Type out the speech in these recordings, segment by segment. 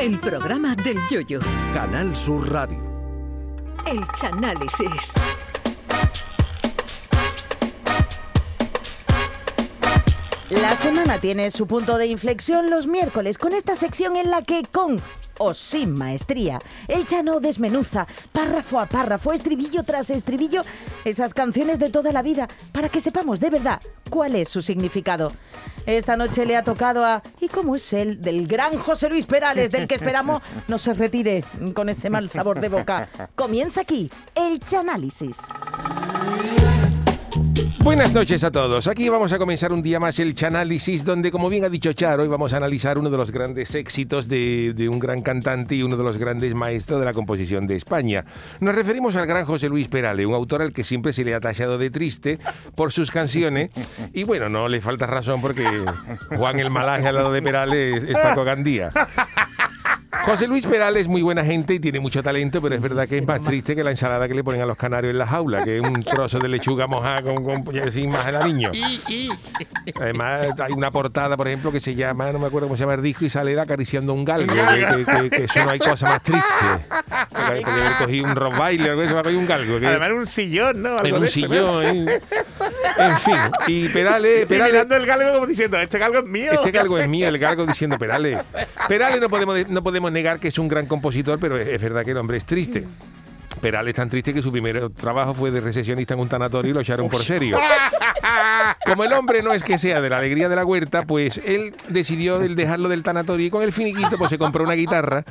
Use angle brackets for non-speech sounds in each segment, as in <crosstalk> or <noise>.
El programa del Yoyo. Canal Sur Radio. El Chanálisis. La semana tiene su punto de inflexión los miércoles con esta sección en la que con o sin maestría, el Chano desmenuza párrafo a párrafo, estribillo tras estribillo, esas canciones de toda la vida para que sepamos de verdad cuál es su significado. Esta noche le ha tocado a ¿y cómo es él? del gran José Luis Perales, del que esperamos no se retire con ese mal sabor de boca. Comienza aquí el Chanálisis. Buenas noches a todos. Aquí vamos a comenzar un día más el Chanálisis, donde, como bien ha dicho Charo, hoy vamos a analizar uno de los grandes éxitos de, de, un gran cantante y uno de los grandes maestros de la composición de España. Nos referimos al gran José Luis Perales, un autor al que siempre se le ha tachado de triste por sus canciones. Y bueno, no le falta razón porque Juan el Malaje al lado de Perales es Paco Gandía. José Luis Perales es muy buena gente y tiene mucho talento, pero es verdad que es más triste que la ensalada que le ponen a los canarios en la jaula, que es un trozo de lechuga mojada con, con sin más el niño. Además, hay una portada, por ejemplo, que se llama, no me acuerdo cómo se llama el disco, y sale él acariciando un galgo, que, que, que, eso no hay cosa más triste. Porque haber cogido un rottweiler eso, va a coger un galgo. Que, Además, un sillón, ¿no? En un sillón, ¿eh? En fin, y Perales... Perales y mirando el galgo como diciendo, este galgo es mío. Este galgo es mío, el galgo diciendo Perales. Perales no podemos, no podemos negar que es un gran compositor, pero es verdad que el hombre es triste. Perales es tan triste que su primer trabajo fue de recesionista en un tanatorio y lo echaron por serio. <laughs> Como el hombre no es que sea de la alegría de la huerta, pues él decidió dejarlo del tanatorio y con el finiquito pues se compró una guitarra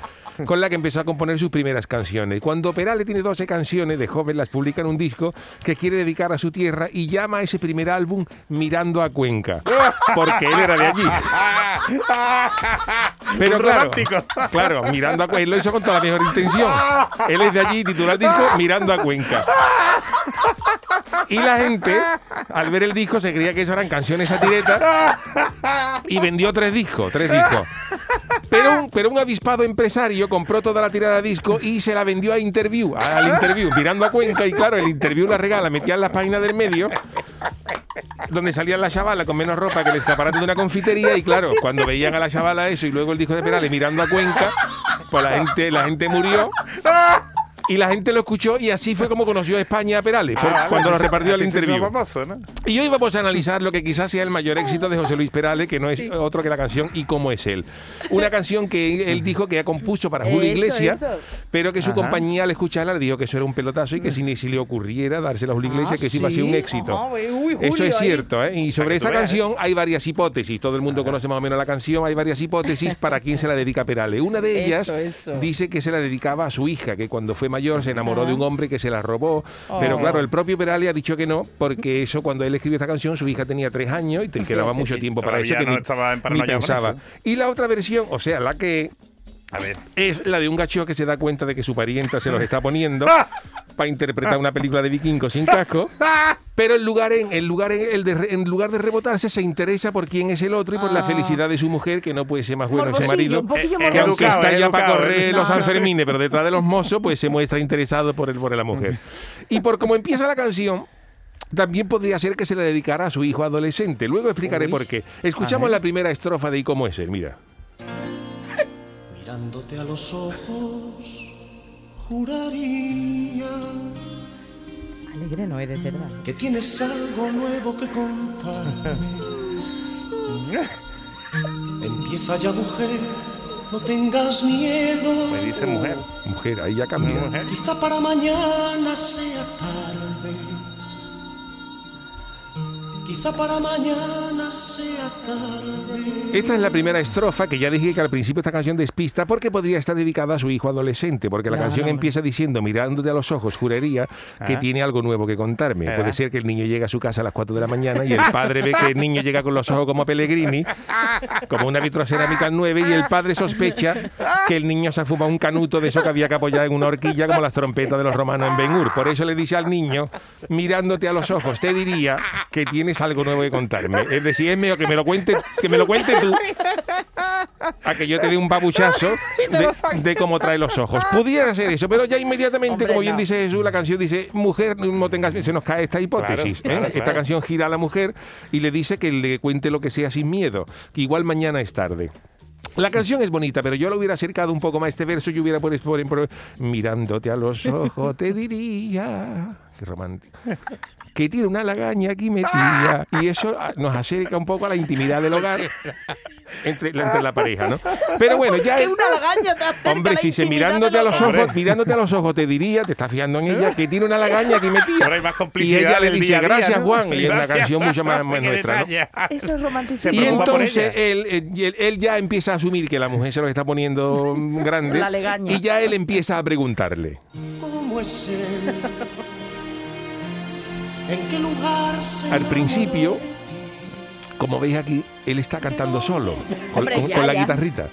con la que empezó a componer sus primeras canciones. Cuando Perales tiene 12 canciones de joven, las publica en un disco que quiere dedicar a su tierra y llama a ese primer álbum Mirando a Cuenca, porque él era de allí. <laughs> Pero claro, claro, mirando a Cuenca, él lo hizo con toda la mejor intención. Él es de allí, titular el disco Mirando a Cuenca. Y la gente, al ver el disco, se creía que eso eran canciones satiretas y vendió tres discos, tres discos. Pero un, pero un avispado empresario compró toda la tirada de disco y se la vendió a Interview, al Interview, mirando a Cuenca. Y claro, el Interview la regala, metía en las páginas del medio donde salían la chavala con menos ropa que el escaparate de una confitería y claro, cuando veían a la chavala eso y luego el disco de Perales mirando a Cuenca, pues la gente, la gente murió y la gente lo escuchó y así fue como conoció a España a Perales, ah, cuando lo repartió al interview. Famoso, ¿no? Y hoy vamos a analizar lo que quizás sea el mayor éxito de José Luis Perales, que no es sí. otro que la canción Y cómo es él. Una <laughs> canción que él dijo que ha compuso para Julio Iglesias, pero que su Ajá. compañía al escucharla le dijo que eso era un pelotazo y que si ni si le ocurriera dársela a Julio Iglesias, ah, que eso iba a ser un éxito. Ajá, uy, Julio, eso es cierto, ¿eh? Y sobre esta canción hay varias hipótesis. Todo el mundo conoce más o menos la canción, hay varias hipótesis para quién se la dedica Perales. Una de ellas eso, eso. dice que se la dedicaba a su hija, que cuando fue mayor se enamoró de un hombre que se la robó. Oh. Pero claro, el propio Perales ha dicho que no, porque eso cuando él escribió esta canción, su hija tenía tres años y te <laughs> quedaba mucho tiempo para eso que no ni, estaba en ni pensaba. Y la otra versión, o sea, la que a ver. Es la de un gacho que se da cuenta de que su parienta se los está <laughs> poniendo <laughs> para interpretar una película de vikingos sin casco. Pero en lugar, en, en lugar, en, el de, en lugar de rebotarse, se interesa por quién es el otro y por la felicidad de su mujer, que no puede ser más bueno ese marido. Eh, que aunque está ya para correr no. los Sanfermines, pero detrás de los mozos, pues se muestra interesado por, el, por la mujer. Y por cómo empieza la canción, también podría ser que se la dedicara a su hijo adolescente. Luego explicaré Uy. por qué. Escuchamos la primera estrofa de ¿Y cómo es él? Mira. <laughs> Mirándote a los ojos, juraría Alegre no eres, ¿verdad? que tienes algo nuevo que contarme. <laughs> Empieza ya, mujer, no tengas miedo. Me dice mujer. Mujer, ahí ya. Mujer. Quizá para mañana sea tarde. Quizá para mañana sea tarde. Esta es la primera estrofa que ya dije que al principio esta canción despista porque podría estar dedicada a su hijo adolescente, porque la canción empieza diciendo, mirándote a los ojos, juraría que Ajá. tiene algo nuevo que contarme. Ajá. Puede ser que el niño llega a su casa a las 4 de la mañana y el padre ve que el niño llega con los ojos como Pellegrini, como una vitrocerámica al 9, y el padre sospecha que el niño se ha fumado un canuto de eso que había que apoyar en una horquilla como las trompetas de los romanos en Ben Hur. Por eso le dice al niño, mirándote a los ojos, te diría que tienes algo nuevo que contarme. Es decir, es mejor que me lo cuente, que me lo cuente tú a que yo te dé un babuchazo <laughs> de, de cómo trae los ojos. Pudiera ser eso, pero ya inmediatamente, Hombre, como bien no. dice Jesús, la canción dice, mujer, no tengas se nos cae esta hipótesis. Claro, ¿eh? claro, Esta claro. canción gira a la mujer y le dice que le cuente lo que sea sin miedo, que igual mañana es tarde. La canción es bonita, pero yo lo hubiera acercado un poco más. Este verso yo hubiera por, por, por- mirándote a los <laughs> ojos te diría. Qué romántico. Que tiene una lagaña aquí metida. Y eso ah, nos acerca un poco a la intimidad del hogar entre, entre la pareja, ¿no? Pero bueno, ya. Que una lagaña te Hombre, si se mirándote a los ojos, mirándote a los ojos te diría, te estás fijando en ella, que tiene una lagaña aquí metida. Ahora hay más Y ella le dice, día a día, gracias ¿no? Juan, y es una canción mucho más, <laughs> nuestra, ¿no? Eso es romanticismo. Y entonces él, él, él ya empieza a asumir que la mujer se lo está poniendo <laughs> grande. La legaña. Y ya él empieza a preguntarle. ¿Cómo es él? ¿En qué lugar se Al principio, como veis aquí, él está cantando solo, <laughs> con, Hombre, con- ya, con la ya. guitarrita.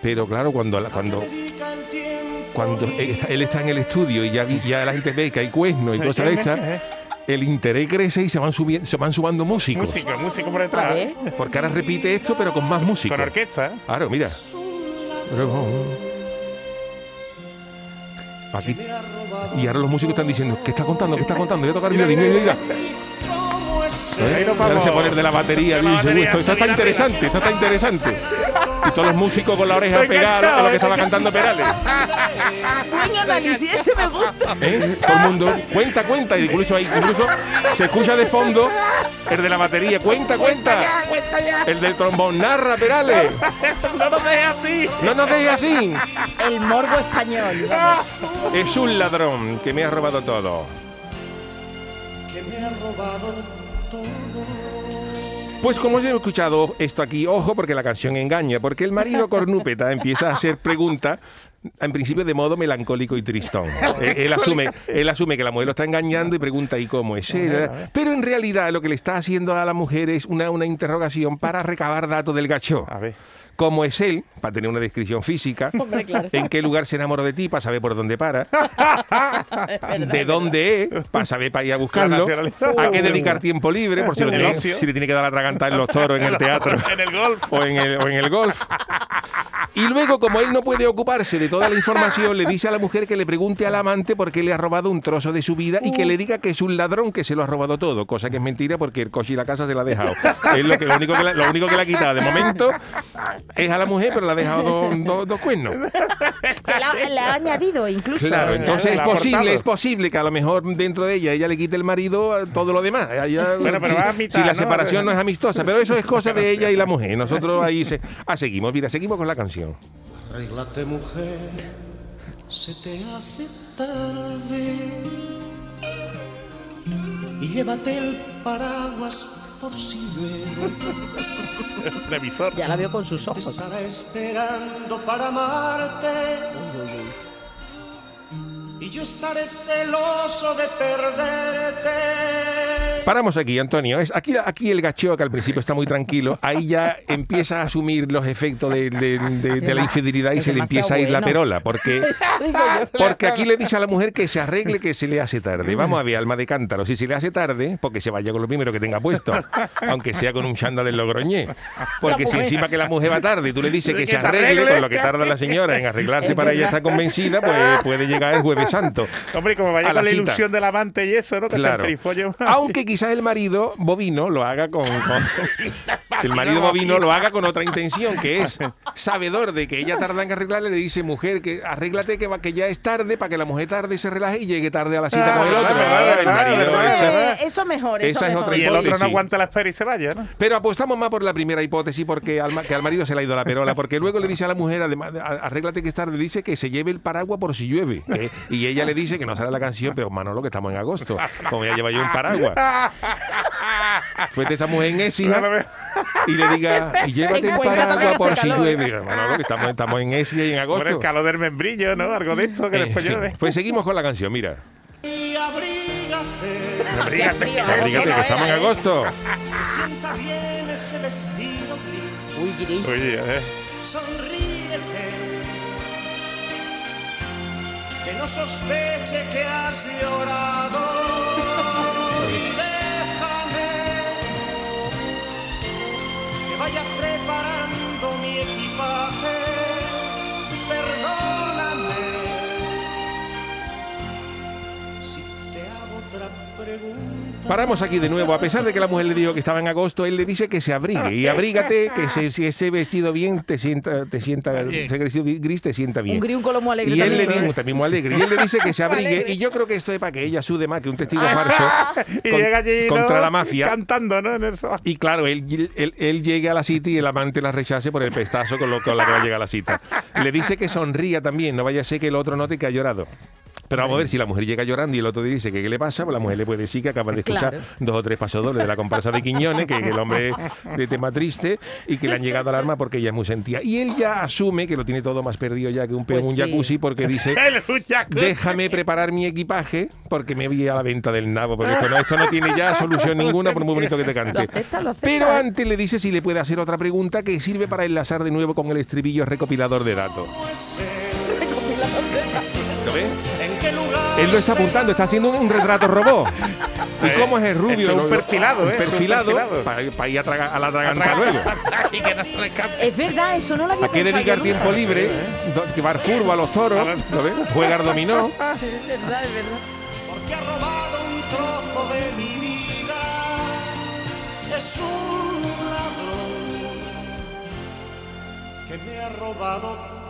Pero claro, cuando, la- cuando, cuando él está- él está en el estudio y ya, vi- ya la gente ve que hay cuernos y <laughs> cosas de estas, el interés crece y se van, subiendo, se van sumando músicos. Músico, músico por detrás. Vale. Porque ahora repite esto, pero con más músicos. Con orquesta. ¿eh? Claro, mira. Aquí. Y ahora los músicos están diciendo, ¿qué está contando? ¿Qué está contando? Voy a tocar el violín, mira, mira. ¿Cómo es ¿Eh? Ahí nos Ahora se pone el de la batería, dice, batería. "Uy, esto, está interesante, esto está interesante. Todos los músicos con la oreja pegada a lo que estaba cantando Perales. Buen análisis, ese me gusta. ¿Eh? Todo el mundo cuenta, cuenta, y incluso, ahí- incluso se escucha de fondo el de la batería, cuenta, cuenta. El del trombón, narra Perales. <laughs> No nos dejes así. No nos dejes así. El morbo español. Es un ladrón que me ha robado todo. que me ha robado todo? Pues como os he escuchado esto aquí, ojo porque la canción engaña, porque el marido cornúpeta empieza a hacer preguntas, en principio de modo melancólico y tristón. él, <laughs> él asume, él asume que la mujer lo está engañando y pregunta, ¿y cómo es él? Pero en realidad lo que le está haciendo a la mujer es una, una interrogación para recabar datos del gacho. A ver. ¿Cómo es él? Para tener una descripción física. <laughs> Hombre, claro. ¿En qué lugar se enamoró de ti? Para saber por dónde para. <laughs> ¿De dónde es? Para saber para ir a buscarlo. ¿A qué dedicar tiempo libre? Por si, lo tiene, si le tiene que dar la traganta en los toros, en el <laughs> teatro. En el golf. O en el, o en el golf. Y luego, como él no puede ocuparse de toda la información, le dice a la mujer que le pregunte al amante por qué le ha robado un trozo de su vida y que le diga que es un ladrón que se lo ha robado todo, cosa que es mentira porque el coche y la casa se la ha dejado. Es lo, que, lo, único, que la, lo único que le ha quitado de momento es a la mujer, pero le ha dejado dos, <laughs> cuernos. Le ha añadido incluso. Claro, entonces es posible, es posible que a lo mejor dentro de ella ella le quite el marido a todo lo demás. Ella- Bueno, pero si, va a mitad, si la ¿no? separación no es amistosa, pero eso es cosa de ella y la mujer. Nosotros ahí se, ah, seguimos, mira, seguimos con la canción. Arréglate, mujer, se te hace tarde. Y llévate el paraguas por si llueve. <laughs> Previsor. Ya la veo con sus Te ojos. estará esperando para amarte. Y yo estaré celoso de perderte. Paramos aquí, Antonio. Es, aquí, aquí el gacheo, que al principio está muy tranquilo, ahí ya empieza a asumir los efectos de, de- de- de la infidelidad y Es se le empieza a ir la demasiado perola, porque, <laughs> porque aquí le dice a la mujer que se arregle que se le hace tarde. Vamos a ver, alma de cántaro, si se le hace tarde, porque se vaya con lo primero que tenga puesto, aunque sea con un chanda del logroñé. Porque La si encima que la mujer va tarde y tú le dices que Que se arregle, arregle, con lo que tarda la señora en arreglarse Es para ella estar convencida, pues puede llegar el jueves santo. Hombre, y como vaya A la con la cita. ilusión del amante y eso, ¿no? Que Claro. se. Aunque quizás el marido bovino lo haga con, con- <laughs> el marido bovino lo haga con otra intención, que es sabedor de que ella tarda en arreglarle, le dice, mujer, que arréglate que, va- que ya es tarde para que la mujer tarde y se relaje y llegue tarde a la cita Ah, con el otro. Eso, El marido, eso, esa- es- eso mejor. Eso esa es otra Y el otro hipótesis. no aguanta la espera y se vaya, ¿no? Pero apostamos más por la primera hipótesis porque al, que al marido se le ha ido la perola, porque luego le dice a la mujer, además, arréglate que es tarde, le dice que se lleve el paraguas por si llueve. ¿eh? Y ella le dice que no sale la canción, pero Manolo, que estamos en agosto, como ella lleva yo un paraguas. <laughs> Fuete esa mujer en Écija y le diga, y <laughs> llévate En el paraguas por si llueve. Manolo, que estamos, estamos en Écija y en Por el agosto. calor del membrillo, ¿no? Algo de esto que después fin. llueve. Pues seguimos con la canción, mira. Y abrígate, Abrígate. frío, que estamos en ¿eh? agosto. que sienta bien ese vestido gris. Uy, gris. Oye, eh. Sonríete, que no sospeche que has llorado. Vaya preparando mi equipaje. Paramos aquí de nuevo. A pesar de que la mujer le dijo que estaba en agosto, él le dice que se abrigue. Y abrígate, que se- si ese vestido bien te sienta, te sienta, ese vestido gris te sienta bien. Un gris, un color muy alegre Y él le también. dice, también muy alegre. Y él le dice que se <laughs> abrigue. Alegre. Y yo creo que esto es para que ella sude más que un testigo falso Y con- llega allí, ¿no? contra la mafia. Cantando, ¿no? En el sofá. Y claro, él, él, él llega a la cita y el amante la rechace por el pestazo con, lo, con la que va a llegar a la cita. Le dice que sonría también, no vaya a ser que el otro note que ha llorado. Pero vamos a ver, si la mujer llega llorando y el otro dice que qué le pasa, pues la mujer le puede decir que acaban de escuchar Claro. dos o tres pasodobles de la comparsa de Quiñones, que, que el hombre es de tema triste y que le han llegado al arma porque ella es muy sentida. Y él ya asume que lo tiene todo más perdido ya que un Pues un sí. jacuzzi porque dice... <laughs> Déjame preparar mi equipaje porque me voy a la venta del nabo, porque esto no, esto no tiene ya solución <laughs> ninguna por muy bonito que te cante. Lo acepta, lo acepta, Pero antes le dice si le puede hacer otra pregunta que sirve para enlazar de nuevo con el estribillo recopilador de datos. ¿Lo ves? Él lo está apuntando, está haciendo un, un retrato robot. <laughs> ¿Y Eh, cómo es el rubio? eso es un perfilado, un ¿eh? Es un perfilado, perfilado. para, ir a, traga- a la traganta luego. <laughs> y que no se. Es verdad, eso no lo había ¿A qué dedicar yo tiempo nunca. libre? Que va furbo a los toros, ¿lo ves? Juega al dominó. <laughs> Es verdad, es verdad. Porque ha robado un trozo de mi vida. Es un ladrón que me ha robado todo.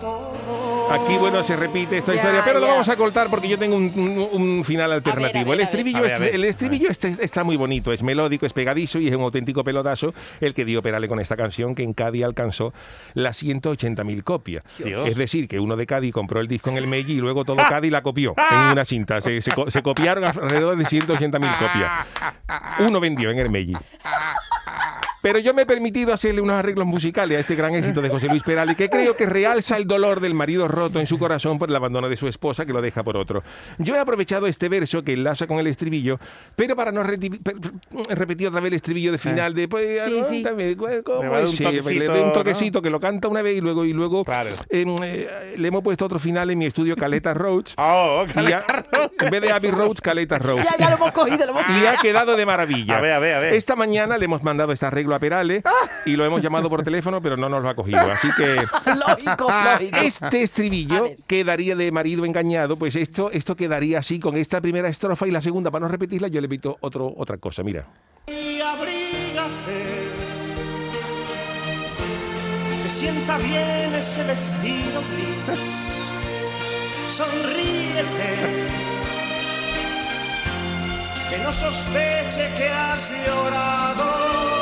Aquí, bueno, se repite esta Ya, historia, pero lo vamos a cortar porque yo tengo un, un- un final alternativo. ver, a ver, el estribillo, ver. es- el este- está muy bonito, es melódico, es pegadizo y es un auténtico pelotazo el que dio Perale con esta canción que en Cádiz alcanzó las 180.000 copias. Dios. Es decir, que uno de Cádiz compró el disco en el Meiji y luego todo Cádiz la copió en una cinta. Se, se co- se copiaron alrededor de 180.000 copias. <laughs> Uno vendió en el Meiji. Pero yo me he permitido hacerle unos arreglos musicales a este gran éxito de José Luis Perales, que creo que realza el dolor del marido roto en su corazón por el abandono de su esposa, que lo deja por otro. Yo he aprovechado este verso que enlaza con el estribillo, pero para no repetir otra vez el estribillo de final de pues, Sí, sí. ¿cómo un es? Sí, toquecito, le doy un ¿no? toquecito que lo canta una vez y luego y luego Claro. em, eh, le hemos puesto otro final en mi estudio Caleta <laughs> Roads. Oh, ya- en vez de Abbey Roads, Caleta Roads Ya, ya lo hemos cogido, lo hemos y ha quedado de maravilla. A ver, a ver, a ver. Esta mañana le hemos mandado este arreglo a Perales <laughs> y lo hemos llamado por teléfono, pero no nos lo ha cogido. Así que <laughs> Lógico, lógico. este A estribillo quedaría de marido engañado, pues esto, esto quedaría así con esta primera estrofa y la segunda, para no repetirla, yo le meto otro, otra cosa. Mira. y abrígate. Me sienta bien ese vestido gris. Sonríete. Que no sospeche que has llorado.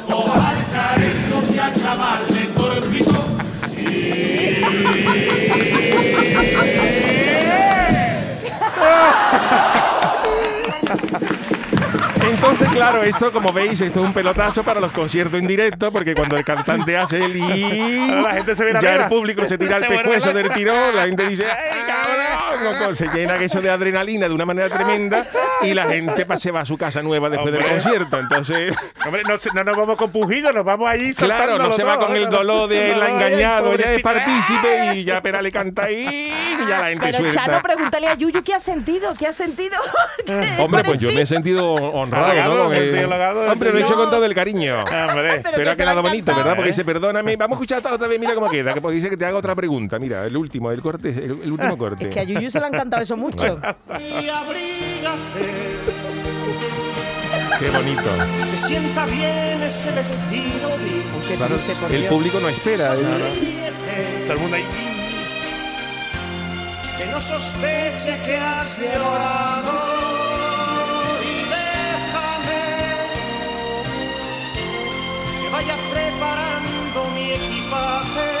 esto, como veis, esto es un pelotazo para los conciertos en directo, porque cuando el cantante hace el y La gente se viene ya arriba. el público se tira el pescuezo del tirón, la gente dice, ¡ay, cabrón! Se llena eso de adrenalina de una manera tremenda y la gente se va a su casa nueva después del concierto. Entonces, Hombre, no, se- no nos vamos compungidos, nos vamos allí claro, no se va todo, con el ¿no? dolor de la engañado, ya es partícipe y ya Pera le canta ahí y ya la gente Pero suelta. Chano, pregúntale a Yuyu qué ha sentido, qué ha sentido. <laughs> Hombre, pues yo me he sentido honrado, ¿no? Hombre, lo he hecho con todo el cariño. Hombre, Pero Pero que ha quedado bonito. ¿verdad? Porque ¿Eh? dice, perdóname, vamos a escuchar hasta la otra vez, mira cómo queda, que porque dice que te haga otra pregunta. Mira, el último, el corte, el, el último corte. Es que a Yuyu se le ha encantado eso mucho. <laughs> Y abrígate. Qué bonito. Me sienta bien ese vestido. Qué Claro, el público no espera. ¿eh? Todo el mundo ahí. Que no sospeche que has llorado. Y déjame que vaya preparando mi equipaje.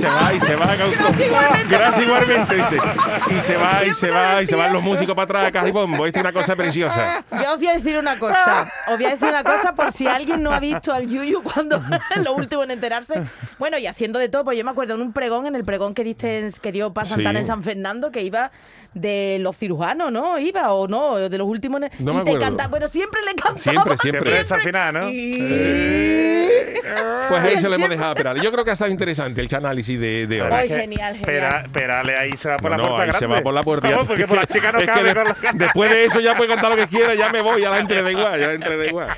se va, y se va. Gracias igualmente, dice. Y se va, y se va, y se van los músicos para atrás, caja y bombo. Esto es una cosa preciosa. Yo os voy a decir una cosa. Os voy a decir una cosa por si alguien no ha visto al Yuyu cuando <laughs> lo último en enterarse. Bueno, y haciendo de todo, pues yo me acuerdo en un pregón, en el pregón que diste que dio para Santana Sí. en San Fernando, que iba de los cirujanos, ¿no? Iba o no, de los últimos. en- No y me te acuerdo. canta, bueno, siempre le cantaba. Siempre, siempre. Siempre es al final, ¿no? Y- <laughs> Pues ahí se lo hemos dejado Perales. Yo creo que ha estado interesante el análisis de, de hoy. Ay, genial, genial. Pera- Perale ahí se va por No, la no, puerta ahí se grande. va por la puerta. Vamos, porque por la chica no Es que cabe de- Después de eso ya puede contar lo que quiera, ya me voy, a la gente le da igual, ya la gente le da igual.